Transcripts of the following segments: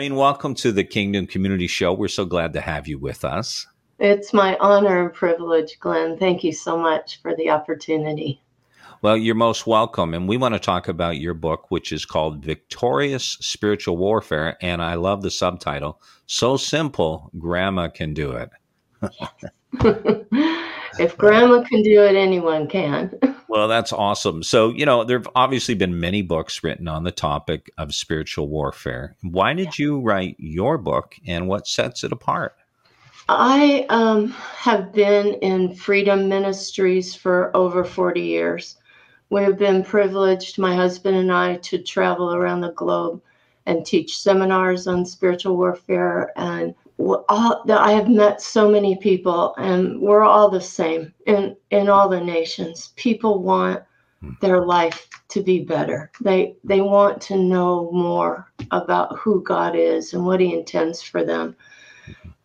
Maureen, welcome to the Kingdom Community Show. We're so glad to have you with us. It's my honor and privilege, Glenn. Thank you so much for the opportunity. Well, you're most welcome. And we want to talk about your book, which is called Victorious Spiritual Warfare. And I love the subtitle So Simple, Grandma Can Do It. if grandma can do it, anyone can. well, that's awesome. So, you know, there have obviously been many books written on the topic of spiritual warfare. Why did you write your book and what sets it apart? I um, have been in freedom ministries for over 40 years. We've been privileged, my husband and I, to travel around the globe and teach seminars on spiritual warfare. And all, I have met so many people, and we're all the same in, in all the nations. People want hmm. their life to be better. They they want to know more about who God is and what He intends for them.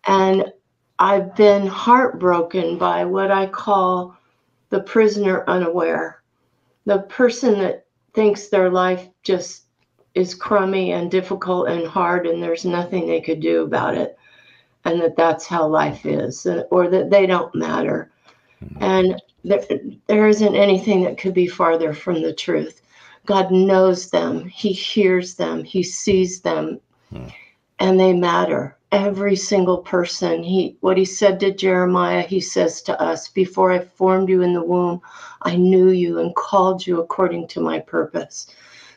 And I've been heartbroken by what I call the prisoner unaware the person that thinks their life just is crummy and difficult and hard and there's nothing they could do about it and that that's how life is or that they don't matter mm-hmm. and there, there isn't anything that could be farther from the truth god knows them he hears them he sees them mm. and they matter every single person. He what he said to Jeremiah, he says to us, before I formed you in the womb, I knew you and called you according to my purpose.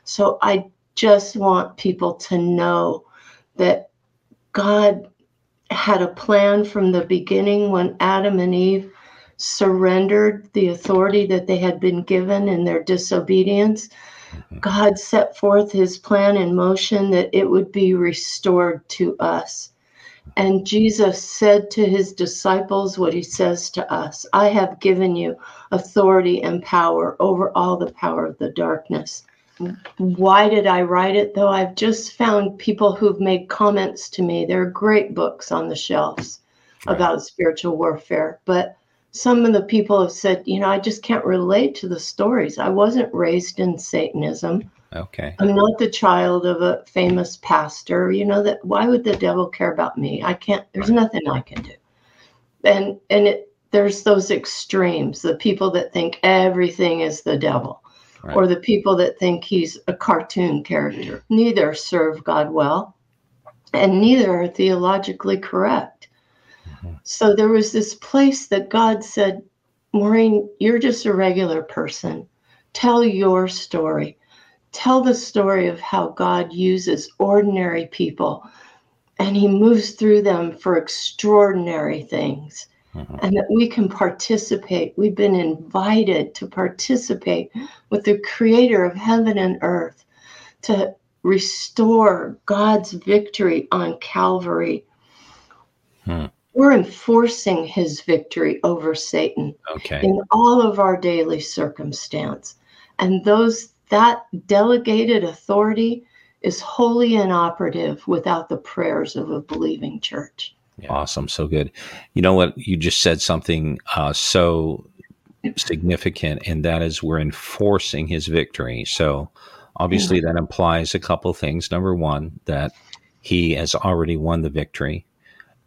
So I just want people to know that God had a plan from the beginning when Adam and Eve surrendered the authority that they had been given in their disobedience Mm-hmm. God set forth his plan in motion that it would be restored to us. And Jesus said to his disciples what he says to us I have given you authority and power over all the power of the darkness. Why did I write it though? I've just found people who've made comments to me. There are great books on the shelves right. about spiritual warfare, but some of the people have said, you know, I just can't relate to the stories. I wasn't raised in Satanism. Okay. I'm not the child of a famous pastor. You know that why would the devil care about me? I can't there's nothing I can do. And and it there's those extremes, the people that think everything is the devil. Right. Or the people that think he's a cartoon character. Neither serve God well, and neither are theologically correct. Mm-hmm. So there was this place that God said, Maureen, you're just a regular person. Tell your story tell the story of how God uses ordinary people and he moves through them for extraordinary things. Mm-hmm. And that we can participate. We've been invited to participate with the creator of heaven and earth to restore God's victory on Calvary. Hmm. We're enforcing his victory over Satan okay. in all of our daily circumstance. And those that delegated authority is wholly inoperative without the prayers of a believing church. Yeah. Awesome. So good. You know what? You just said something uh, so significant, and that is we're enforcing his victory. So obviously, that implies a couple things. Number one, that he has already won the victory.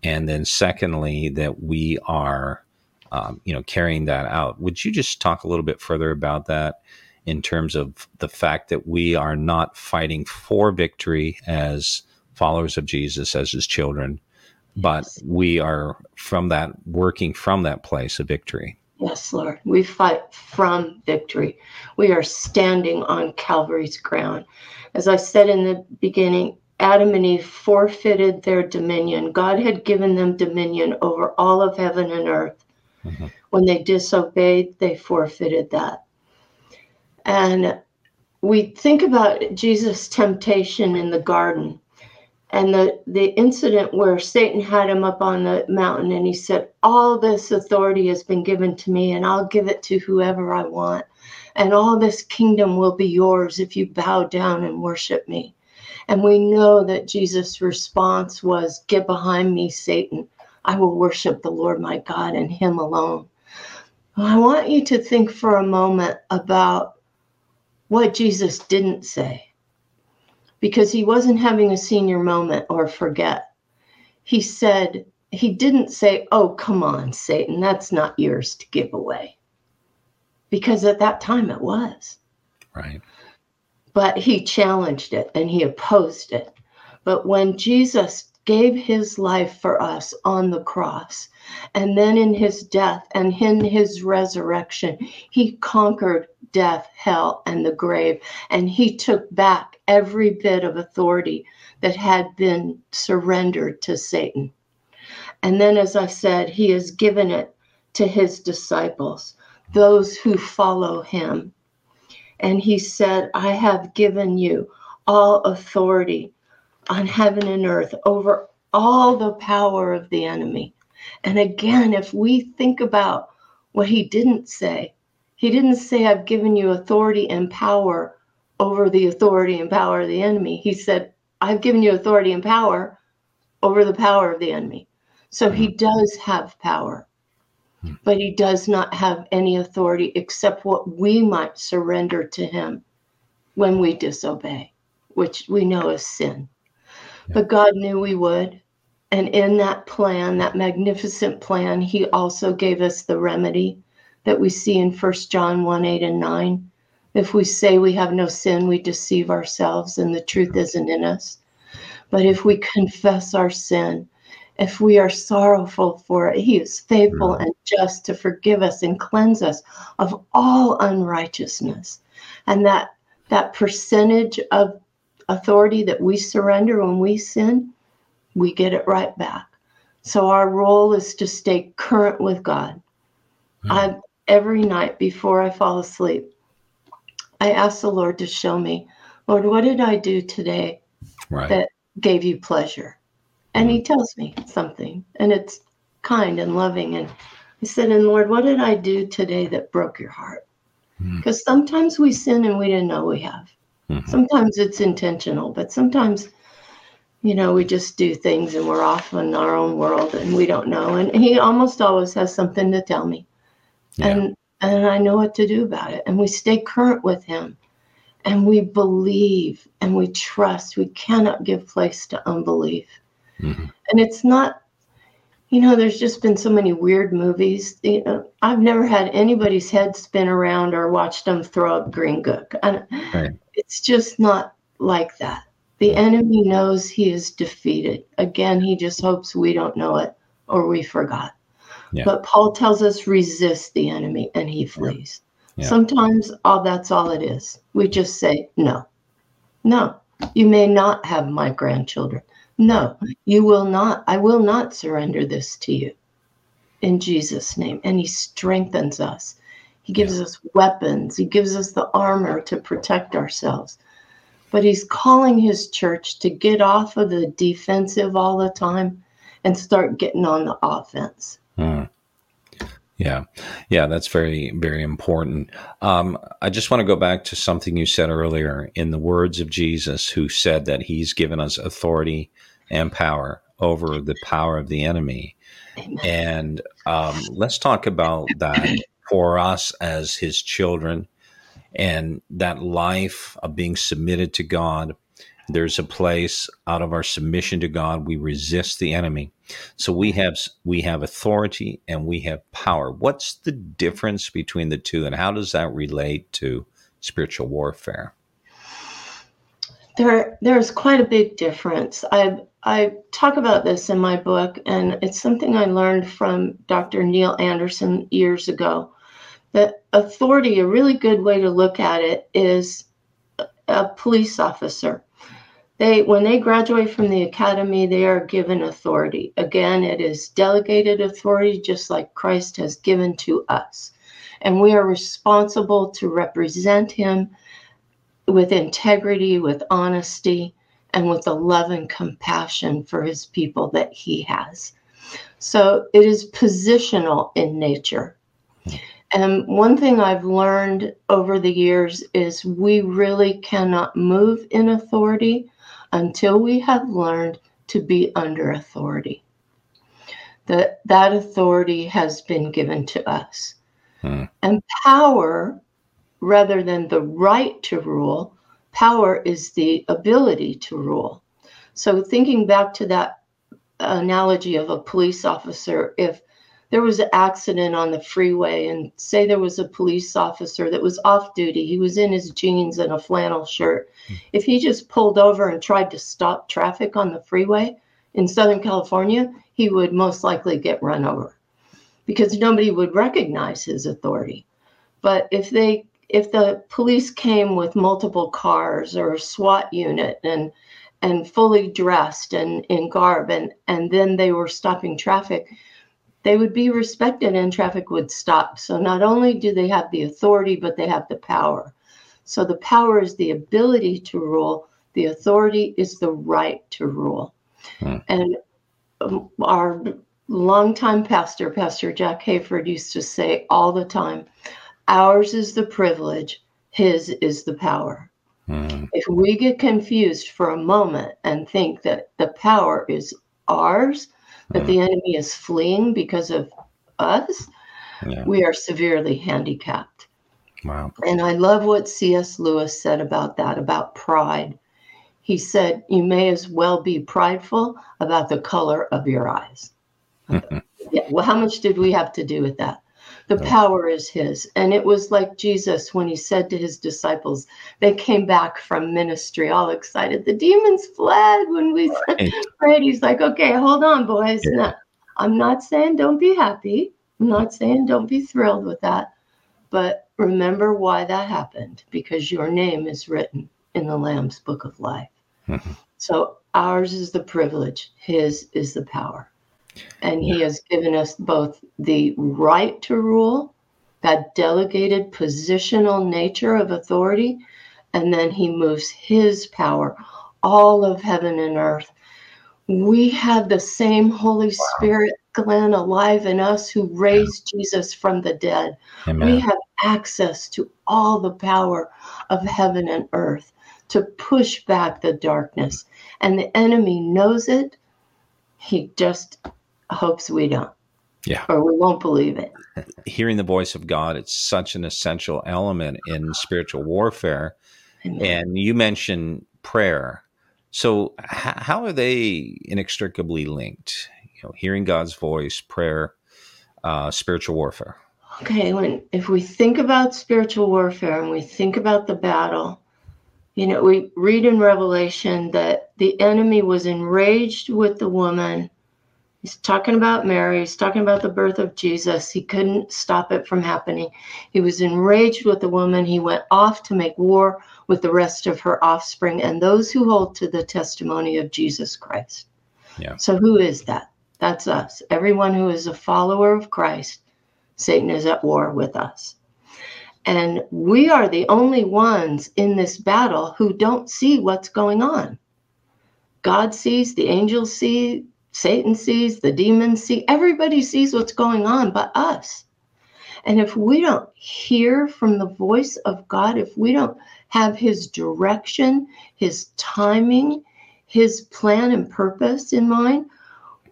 And then secondly, that we are, um, you know, carrying that out. Would you just talk a little bit further about that? in terms of the fact that we are not fighting for victory as followers of Jesus, as his children, but yes. we are from that working from that place of victory. Yes, Lord. We fight from victory. We are standing on Calvary's ground. As I said in the beginning, Adam and Eve forfeited their dominion. God had given them dominion over all of heaven and earth. Mm-hmm. When they disobeyed, they forfeited that. And we think about Jesus' temptation in the garden and the, the incident where Satan had him up on the mountain and he said, All this authority has been given to me, and I'll give it to whoever I want. And all this kingdom will be yours if you bow down and worship me. And we know that Jesus' response was, Get behind me, Satan. I will worship the Lord my God and him alone. I want you to think for a moment about what Jesus didn't say. Because he wasn't having a senior moment or forget. He said, he didn't say, Oh, come on, Satan, that's not yours to give away. Because at that time it was. Right. But he challenged it and he opposed it. But when Jesus gave his life for us on the cross, and then in his death and in his resurrection, he conquered death, hell, and the grave. And he took back every bit of authority that had been surrendered to Satan. And then, as I said, he has given it to his disciples, those who follow him. And he said, I have given you all authority on heaven and earth over all the power of the enemy. And again, if we think about what he didn't say, he didn't say, I've given you authority and power over the authority and power of the enemy. He said, I've given you authority and power over the power of the enemy. So he mm-hmm. does have power, hmm. but he does not have any authority except what we might surrender to him when we disobey, which we know is sin. Yeah. But God knew we would. And in that plan, that magnificent plan, he also gave us the remedy that we see in 1 John 1 8 and 9. If we say we have no sin, we deceive ourselves and the truth isn't in us. But if we confess our sin, if we are sorrowful for it, He is faithful mm. and just to forgive us and cleanse us of all unrighteousness. And that that percentage of authority that we surrender when we sin, we get it right back. So our role is to stay current with God. Mm. I every night before I fall asleep, I ask the Lord to show me, Lord, what did I do today right. that gave you pleasure? And he tells me something, and it's kind and loving. And I said, And Lord, what did I do today that broke your heart? Because mm-hmm. sometimes we sin and we didn't know we have. Mm-hmm. Sometimes it's intentional, but sometimes, you know, we just do things and we're off in our own world and we don't know. And he almost always has something to tell me. Yeah. And and I know what to do about it. And we stay current with him. And we believe and we trust. We cannot give place to unbelief. Mm-hmm. And it's not, you know, there's just been so many weird movies. You know, I've never had anybody's head spin around or watched them throw up green gook. And right. it's just not like that. The enemy knows he is defeated. Again, he just hopes we don't know it or we forgot. Yeah. But Paul tells us resist the enemy and he flees. Yeah. Sometimes all that's all it is. We just say no. No. You may not have my grandchildren. No, you will not. I will not surrender this to you in Jesus' name. And He strengthens us. He gives yeah. us weapons, He gives us the armor to protect ourselves. But He's calling His church to get off of the defensive all the time and start getting on the offense. Hmm. Yeah, yeah, that's very, very important. Um, I just want to go back to something you said earlier in the words of Jesus, who said that he's given us authority and power over the power of the enemy. And um, let's talk about that for us as his children and that life of being submitted to God. There's a place out of our submission to God, we resist the enemy. So we have we have authority and we have power. What's the difference between the two, and how does that relate to spiritual warfare? There, there's quite a big difference. I I talk about this in my book, and it's something I learned from Dr. Neil Anderson years ago. That authority, a really good way to look at it, is a police officer. They, when they graduate from the academy, they are given authority. Again, it is delegated authority, just like Christ has given to us. And we are responsible to represent Him with integrity, with honesty, and with the love and compassion for his people that he has. So it is positional in nature. And one thing I've learned over the years is we really cannot move in authority until we have learned to be under authority. That that authority has been given to us. Hmm. And power, rather than the right to rule, power is the ability to rule. So, thinking back to that analogy of a police officer, if there was an accident on the freeway and say there was a police officer that was off duty he was in his jeans and a flannel shirt mm. if he just pulled over and tried to stop traffic on the freeway in southern california he would most likely get run over because nobody would recognize his authority but if they if the police came with multiple cars or a SWAT unit and and fully dressed and in garb and and then they were stopping traffic they would be respected and traffic would stop. So not only do they have the authority, but they have the power. So the power is the ability to rule, the authority is the right to rule. Hmm. And um, our longtime pastor, Pastor Jack Hayford, used to say all the time ours is the privilege, his is the power. Hmm. If we get confused for a moment and think that the power is ours, that the enemy is fleeing because of us, yeah. we are severely handicapped. Wow. And I love what C.S. Lewis said about that, about pride. He said, You may as well be prideful about the color of your eyes. yeah, well, how much did we have to do with that? The power is his. And it was like Jesus when he said to his disciples, they came back from ministry all excited. The demons fled when we prayed. He's like, okay, hold on, boys. Yeah. Now, I'm not saying don't be happy. I'm not saying don't be thrilled with that. But remember why that happened because your name is written in the Lamb's book of life. So ours is the privilege, his is the power. And he has given us both the right to rule, that delegated positional nature of authority, and then he moves his power, all of heaven and earth. We have the same Holy wow. Spirit, Glenn, alive in us who raised Jesus from the dead. Amen. We have access to all the power of heaven and earth to push back the darkness. And the enemy knows it. He just hopes we don't. Yeah. Or we won't believe it. Hearing the voice of God, it's such an essential element in spiritual warfare. Amen. And you mentioned prayer. So, h- how are they inextricably linked? You know, hearing God's voice, prayer, uh, spiritual warfare. Okay, when if we think about spiritual warfare and we think about the battle, you know, we read in Revelation that the enemy was enraged with the woman He's talking about Mary. He's talking about the birth of Jesus. He couldn't stop it from happening. He was enraged with the woman. He went off to make war with the rest of her offspring and those who hold to the testimony of Jesus Christ. Yeah. So, who is that? That's us. Everyone who is a follower of Christ, Satan is at war with us. And we are the only ones in this battle who don't see what's going on. God sees, the angels see, Satan sees, the demons see, everybody sees what's going on but us. And if we don't hear from the voice of God, if we don't have his direction, his timing, his plan and purpose in mind,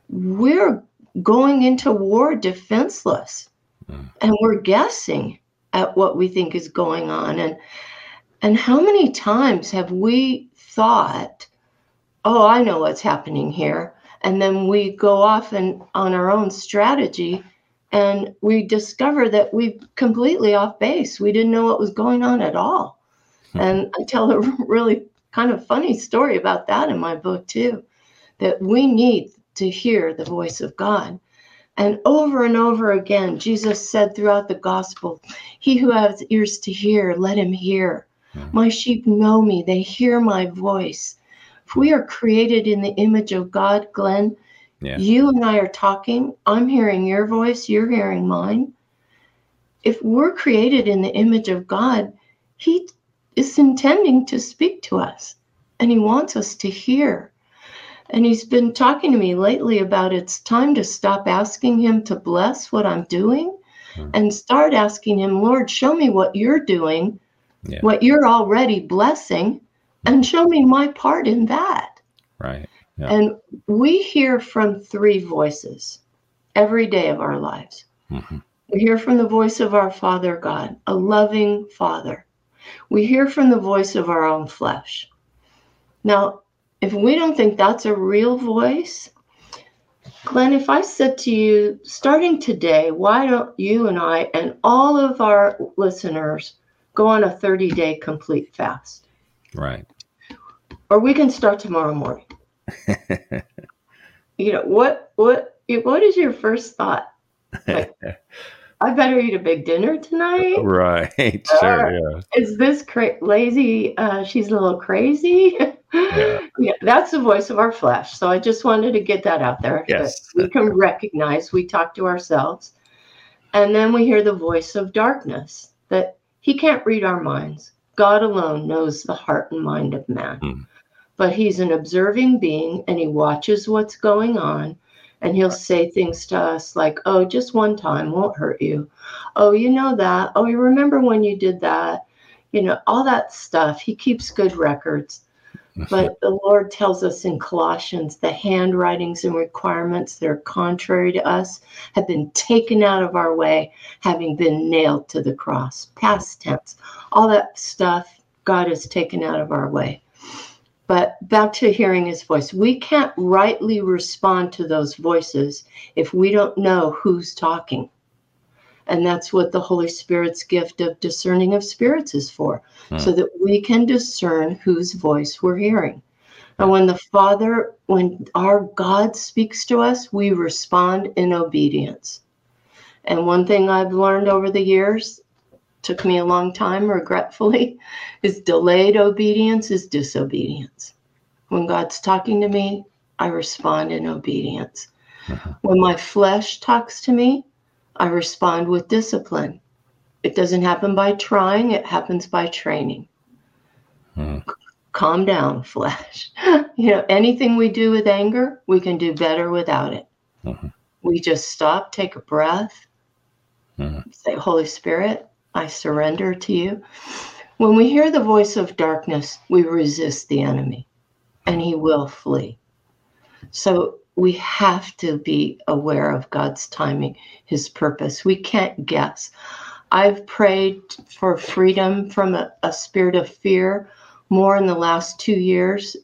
we're going into war defenseless. Mm. And we're guessing at what we think is going on. And and how many times have we thought, oh, I know what's happening here and then we go off and on our own strategy and we discover that we completely off base. We didn't know what was going on at all. Hmm. and i tell a really kind of funny story about that in my book too that we need to hear the voice of god. And over and over again jesus said throughout the gospel he who has ears to hear let him hear. Hmm. my sheep know me. They hear my voice if we are created in the image of God, Glenn, yeah. you and I are talking, I'm hearing your voice, you're hearing mine. If we're created in the image of God, He is intending to speak to us and He wants us to hear. And He's been talking to me lately about it's time to stop asking Him to bless what I'm doing mm. and start asking Him, Lord, show me what you're doing, yeah. what you're already blessing and show me my part in that. Right. Yeah. And we hear from three voices every day of our lives. Mm-hmm. We hear from the voice of our Father God, a loving Father. We hear from the voice of our own flesh. Now, if we don't think that's a real voice, Glenn, if I said to you, starting today, why don't you and I and all of our listeners go on a 30 day complete fast? Right. Or we can start tomorrow morning. you know, what, what, what is your first thought? Like, I better eat a big dinner tonight. Right. Sure. yeah. Is this cra- lazy? Uh, she's a little crazy. Yeah. yeah. That's the voice of our flesh. So I just wanted to get that out there. Yes. we can recognize we talk to ourselves. And then we hear the voice of darkness that he can't read our minds. God alone knows the heart and mind of man. Mm. But he's an observing being and he watches what's going on and he'll say things to us like, oh, just one time won't hurt you. Oh, you know that. Oh, you remember when you did that? You know, all that stuff. He keeps good records. But the Lord tells us in Colossians the handwritings and requirements that are contrary to us have been taken out of our way, having been nailed to the cross. Past tense. All that stuff God has taken out of our way. But back to hearing his voice. We can't rightly respond to those voices if we don't know who's talking. And that's what the Holy Spirit's gift of discerning of spirits is for, hmm. so that we can discern whose voice we're hearing. And when the Father, when our God speaks to us, we respond in obedience. And one thing I've learned over the years, took me a long time, regretfully, is delayed obedience is disobedience. When God's talking to me, I respond in obedience. Uh-huh. When my flesh talks to me, I respond with discipline. It doesn't happen by trying, it happens by training. Hmm. Calm down, flesh. you know, anything we do with anger, we can do better without it. Uh-huh. We just stop, take a breath, uh-huh. say, Holy Spirit, I surrender to you. When we hear the voice of darkness, we resist the enemy and he will flee. So we have to be aware of God's timing, his purpose. We can't guess. I've prayed for freedom from a, a, spirit of fear more in the last two years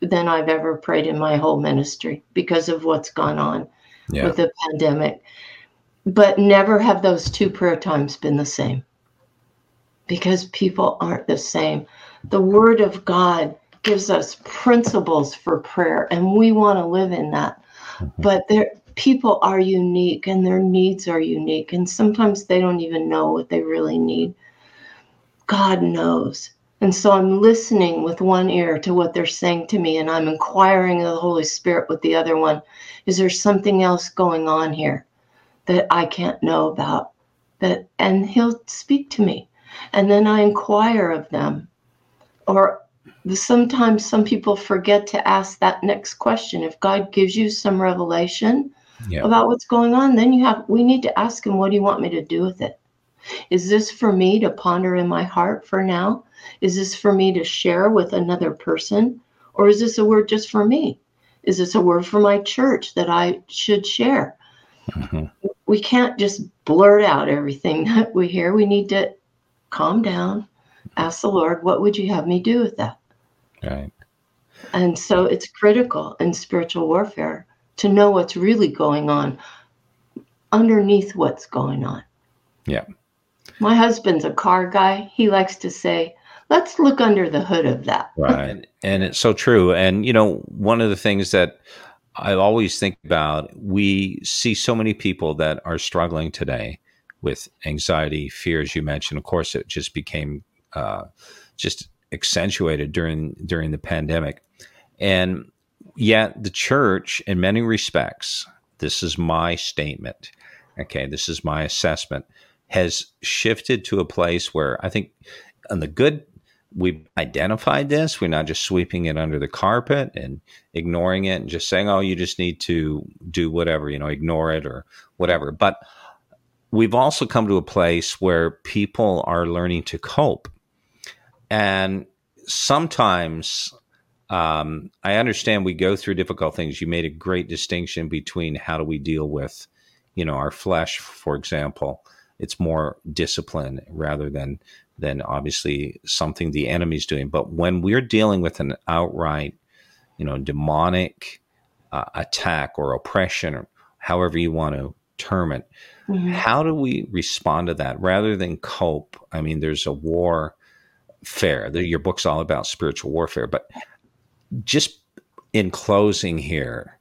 than I've ever prayed in my whole ministry because of what's gone on yeah. with the pandemic. But never have those two prayer times been the same because people aren't the same. The Word of God gives us principles for prayer and we want to live in that. Mm-hmm. but there people are unique and their needs are unique and sometimes they don't even know what they really need. God knows. And so i'm listening with one ear to what they're saying to me and i'm inquiring of the holy spirit with the other one is there something else going on here that i can't know about? That and he'll speak to me. And then i inquire of them or sometimes some people forget to ask that next question. If God gives you some revelation yeah. about what's going on, then you have we need to ask him, what do you want me to do with it? Is this for me to ponder in my heart for now? Is this for me to share with another person? Or is this a word just for me? Is this a word for my church that I should share? Mm-hmm. We can't just blurt out everything that we hear. We need to calm down, ask the Lord, what would you have me do with that? Right. And so it's critical in spiritual warfare to know what's really going on underneath what's going on. Yeah. My husband's a car guy. He likes to say, let's look under the hood of that. Right. and it's so true. And, you know, one of the things that I always think about, we see so many people that are struggling today with anxiety, fear, as you mentioned. Of course, it just became uh, just accentuated during during the pandemic. And yet the church in many respects, this is my statement, okay, this is my assessment, has shifted to a place where I think on the good we've identified this. We're not just sweeping it under the carpet and ignoring it and just saying, oh, you just need to do whatever, you know, ignore it or whatever. But we've also come to a place where people are learning to cope and sometimes um, I understand we go through difficult things. You made a great distinction between how do we deal with, you know, our flesh, for example, it's more discipline rather than than obviously something the enemy's doing. But when we're dealing with an outright, you know, demonic uh, attack or oppression, or however you want to term it, mm-hmm. how do we respond to that rather than cope? I mean, there's a war fair. Your book's all about spiritual warfare, but just in closing here,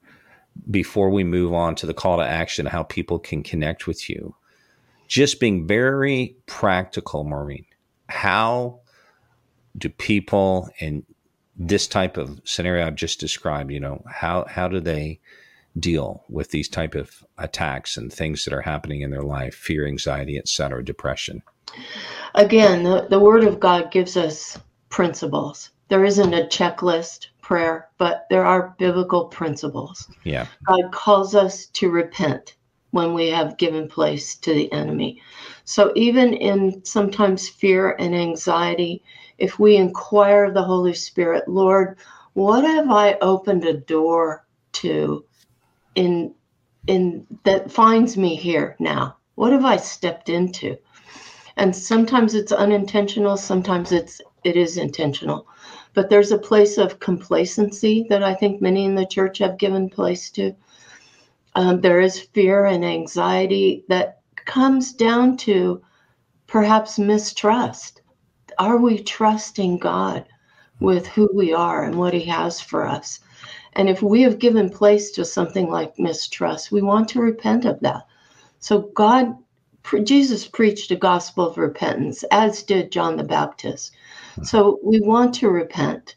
before we move on to the call to action, how people can connect with you, just being very practical, Maureen. How do people in this type of scenario I've just described, you know, how how do they deal with these type of attacks and things that are happening in their life, fear, anxiety, etc., depression? Again, the, the word of God gives us principles. There isn't a checklist prayer, but there are biblical principles. Yeah. God calls us to repent when we have given place to the enemy. So even in sometimes fear and anxiety, if we inquire of the Holy Spirit, Lord, what have I opened a door to in in that finds me here now? What have I stepped into? And sometimes it's unintentional, sometimes it's it is intentional. But there's a place of complacency that I think many in the church have given place to. Um, there is fear and anxiety that comes down to perhaps mistrust. Are we trusting God with who we are and what He has for us? And if we have given place to something like mistrust, we want to repent of that. So, God, Jesus preached a gospel of repentance, as did John the Baptist. So we want to repent.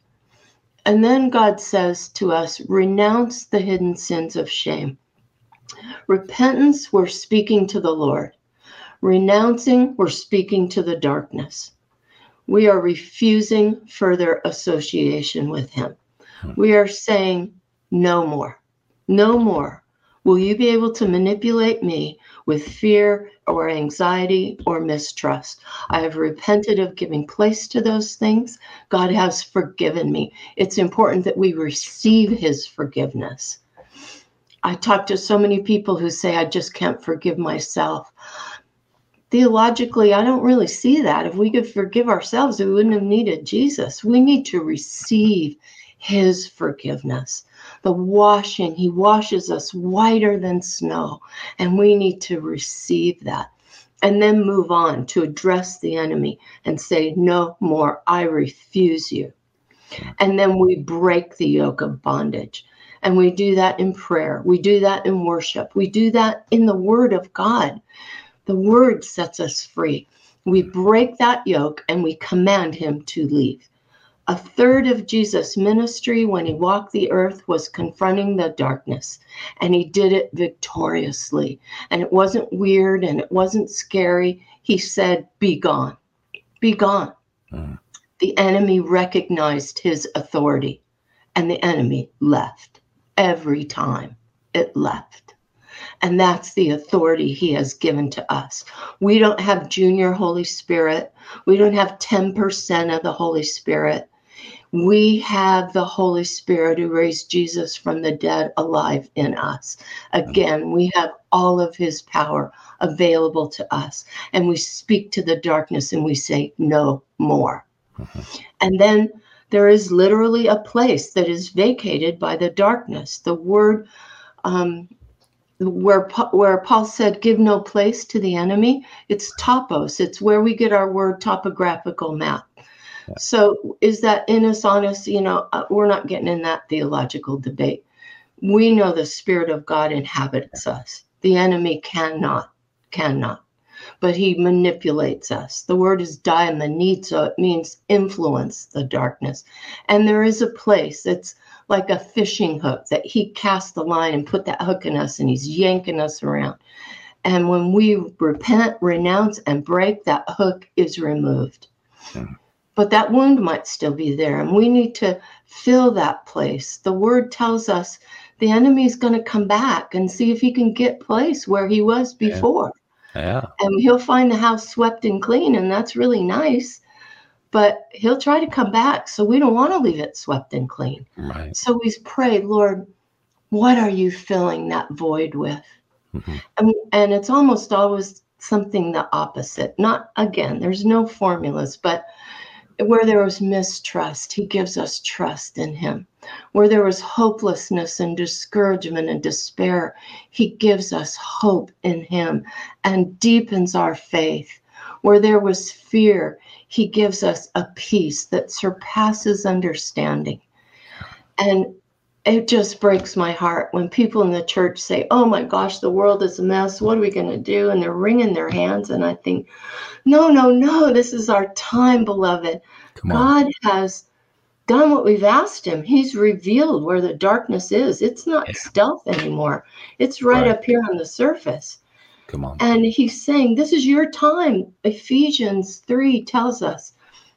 And then God says to us, renounce the hidden sins of shame. Repentance, we're speaking to the Lord. Renouncing, we're speaking to the darkness. We are refusing further association with Him. Hmm. We are saying, no more, no more. Will you be able to manipulate me with fear or anxiety or mistrust. I have repented of giving place to those things. God has forgiven me. It's important that we receive his forgiveness. I talk to so many people who say, I just can't forgive myself. Theologically, I don't really see that. If we could forgive ourselves, we wouldn't have needed Jesus. We need to receive his forgiveness the washing. He washes us whiter than snow, and we need to receive that and then move on to address the enemy and say, No more, I refuse you. And then we break the yoke of bondage. And we do that in prayer. We do that in worship. We do that in the Word of God. The Word sets us free. We break that yoke and we command Him to leave. A third of Jesus' ministry when he walked the earth was confronting the darkness, and he did it victoriously. And it wasn't weird and it wasn't scary. He said, Be gone, be gone. Uh-huh. The enemy recognized his authority, and the enemy left every time it left. And that's the authority he has given to us. We don't have junior Holy Spirit. We don't have 10% of the Holy Spirit we have the Holy Spirit who raised Jesus from the dead alive in us. Again, we have all of his power available to us. And we speak to the darkness and we say, no more. Mm-hmm. And then there is literally a place that is vacated by the darkness. The word, um, where where Paul said, "Give no place to the enemy." It's topos. It's where we get our word topographical map. So is that in us honest? You know, uh, we're not getting in that theological debate. We know the Spirit of God inhabits us. The enemy cannot, cannot. But he manipulates us. The word is daimoni, it means influence the darkness. And there is a place It's like a fishing hook that he cast the line and put that hook in us and he's yanking us around. And when we repent, renounce, and break, that hook is removed. Hmm but that wound might still be there and we need to fill that place the word tells us the enemy is going to come back and see if he can get place where he was before yeah. yeah. and he'll find the house swept and clean and that's really nice but he'll try to come back so we don't want to leave it swept and clean right. so we pray lord what are you filling that void with mm-hmm. and, and it's almost always something the opposite. Not again, there's no formulas, but where there was mistrust, he gives us trust in him. Where there was hopelessness and discouragement and despair, he gives us hope in him and deepens our faith. Where there was fear, he gives us a peace that surpasses understanding. And it just breaks my heart when people in the church say, Oh my gosh, the world is a mess. What are we going to do? And they're wringing their hands. And I think, No, no, no. This is our time, beloved. God has done what we've asked him. He's revealed where the darkness is. It's not yeah. stealth anymore, it's right, right up here on the surface. Come on. And he's saying, This is your time. Ephesians 3 tells us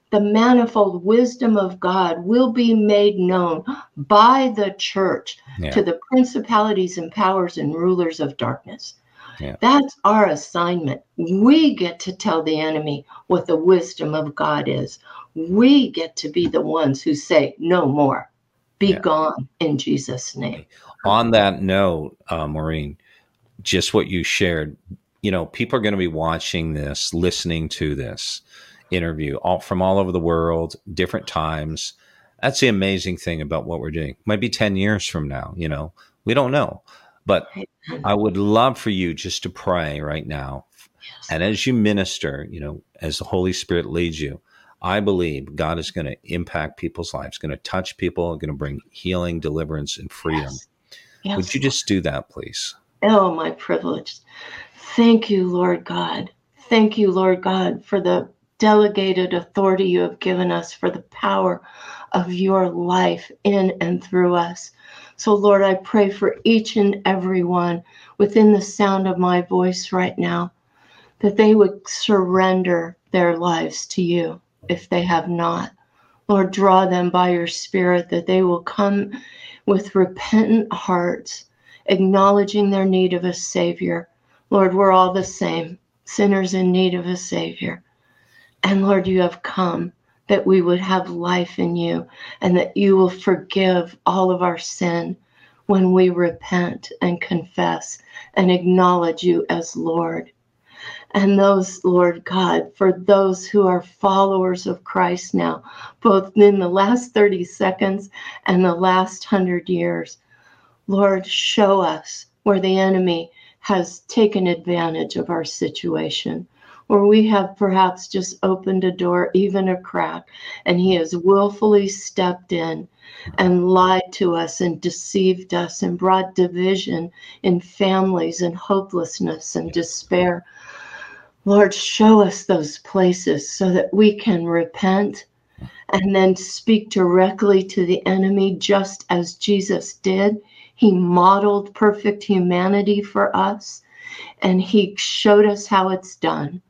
the manifold wisdom of God will be made known by the church yeah. to the principalities and powers and rulers of darkness. Yeah. That's our assignment. We get to tell the enemy what the wisdom of God is. We get to be the ones who say, No more. Be yeah. gone in Jesus' name. On that note, uh, Maureen, just what you shared, you know, people are going to be watching this, listening to this interview all from all over the world, different times. That's the amazing thing about what we're doing. Might be 10 years from now, you know, we don't know. But I would love for you just to pray right now. Yes. And as you minister, you know, as the Holy Spirit leads you, I believe God is going to impact people's lives, going to touch people, going to bring healing, deliverance, and freedom. Yes. Yes. Would you just do that, please? Oh, my privilege. Thank you, Lord God. Thank you, Lord God, for the delegated authority you have given us for the power of your life in and through us. So, Lord, I pray for each and every one within the sound of my voice right now that they would surrender their lives to you if they have not. Lord, draw them by your Spirit that they will come with repentant hearts, acknowledging their need of a Savior. Lord, we're all the same, sinners in need of a Savior. And Lord, you have come that we would have life in you and that you will forgive all of our sin when we repent and confess and acknowledge you as Lord. And those, Lord God, for those who are followers of Christ now, both in the last 30 seconds and the last 100 years, Lord, show us where the enemy has taken advantage of our situation or we have perhaps just opened a door, even a crack, and he has willfully stepped in and lied to us and deceived us and brought division in families and hopelessness and despair. Lord, show us those places so that we can repent and then speak directly to the enemy, just as Jesus did. He modeled perfect humanity for us and he showed us how it's done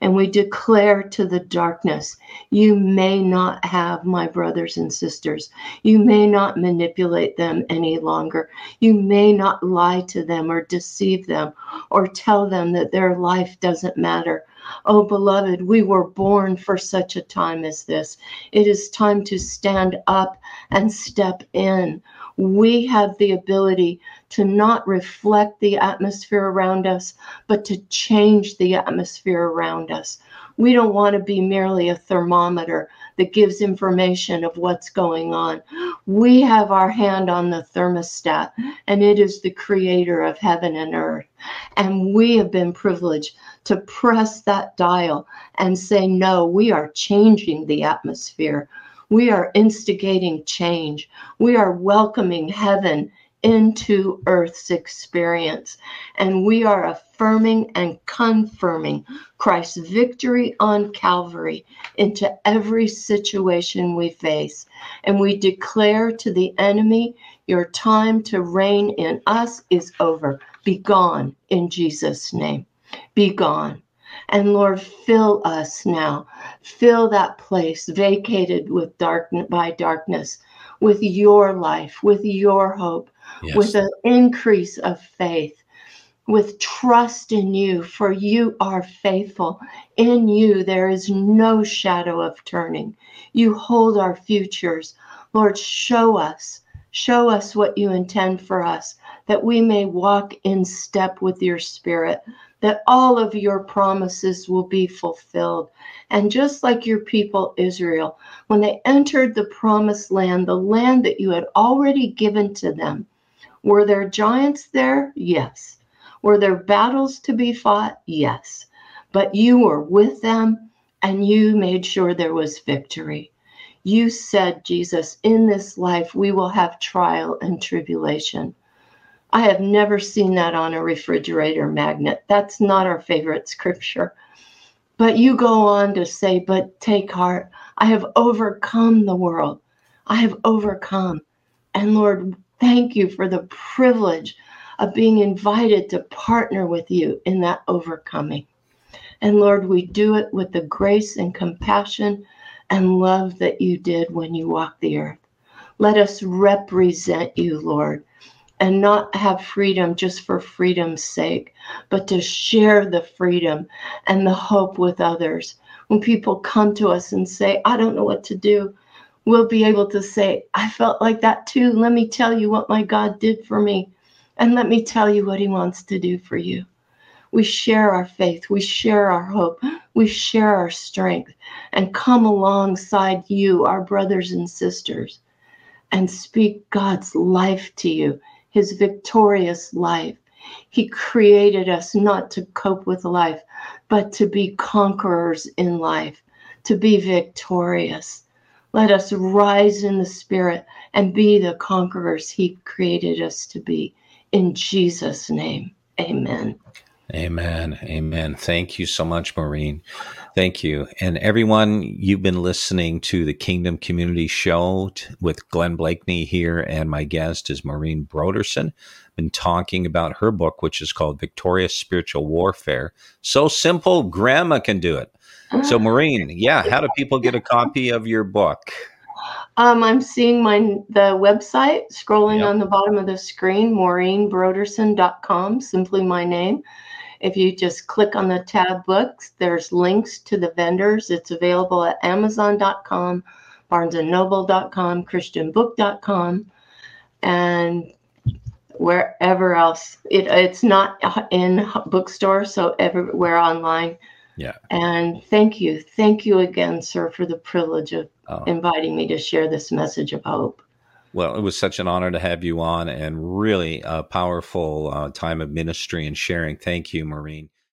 and we declare to the darkness, you may not have my brothers and sisters. You may not manipulate them any longer. You may not lie to them or deceive them or tell them that their life doesn't matter. Oh, beloved, we were born for such a time as this. It is time to stand up and step in. We have the ability to not reflect the atmosphere around us, but to change the atmosphere around us. We don't want to be merely a thermometer that gives information of what's going on. We have our hand on the thermostat, and it is the creator of heaven and earth. And we have been privileged to press that dial and say, no, we are changing the atmosphere. We are instigating change. We are welcoming heaven into Earth's experience. And we are affirming and confirming Christ's victory on Calvary into every situation we face. And we declare to the enemy, Your time to reign in us is over. Be gone in Jesus' name. Be gone. And Lord, fill us now. Fill that place vacated with dark by darkness with your life, with your hope, yes. with an increase of faith, with trust in you, for you are faithful. In you, there is no shadow of turning. You hold our futures. Lord, show us, show us what you intend for us, that we may walk in step with your spirit, that all of your promises will be fulfilled. And just like your people Israel, when they entered the promised land, the land that you had already given to them, were there giants there? Yes. Were there battles to be fought? Yes. But you were with them and you made sure there was victory. You said, Jesus, in this life we will have trial and tribulation. I have never seen that on a refrigerator magnet. That's not our favorite scripture. But you go on to say, But take heart, I have overcome the world. I have overcome. And Lord, thank you for the privilege of being invited to partner with you in that overcoming. And Lord, we do it with the grace and compassion and love that you did when you walked the earth. Let us represent you, Lord, and not have freedom just for freedom's sake, but to share the freedom and the hope with others. When people come to us and say, I don't know what to do, we'll be able to say, I felt like that too. Let me tell you what my God did for me. And let me tell you what he wants to do for you. We share our faith, we share our hope, we share our strength, and come alongside you, our brothers and sisters, and speak God's life to you, his victorious life. He created us not to cope with life, but to be conquerors in life, to be victorious. Let us rise in the spirit and be the conquerors he created us to be. In Jesus' name, amen. Amen. Amen. Thank you so much, Maureen. Thank you. And everyone, you've been listening to the Kingdom Community Show with Glenn Blakeney here, and my guest is Maureen Broderson. Been talking about her book, which is called Victorious Spiritual Warfare. So simple, grandma can do it. So, Maureen, yeah, how do people get a copy of your book? Um, I'm seeing my the website scrolling yep. on the bottom of the screen, maureenbroderson.com, simply my name. If you just click on the tab books, there's links to the vendors. It's available at amazon.com, barnesandnoble.com, christianbook.com, and wherever else. It, it's not in bookstore, so everywhere online. Yeah. And thank you. Thank you again, sir, for the privilege of oh. inviting me to share this message of hope. Well, it was such an honor to have you on and really a powerful uh, time of ministry and sharing. Thank you, Maureen.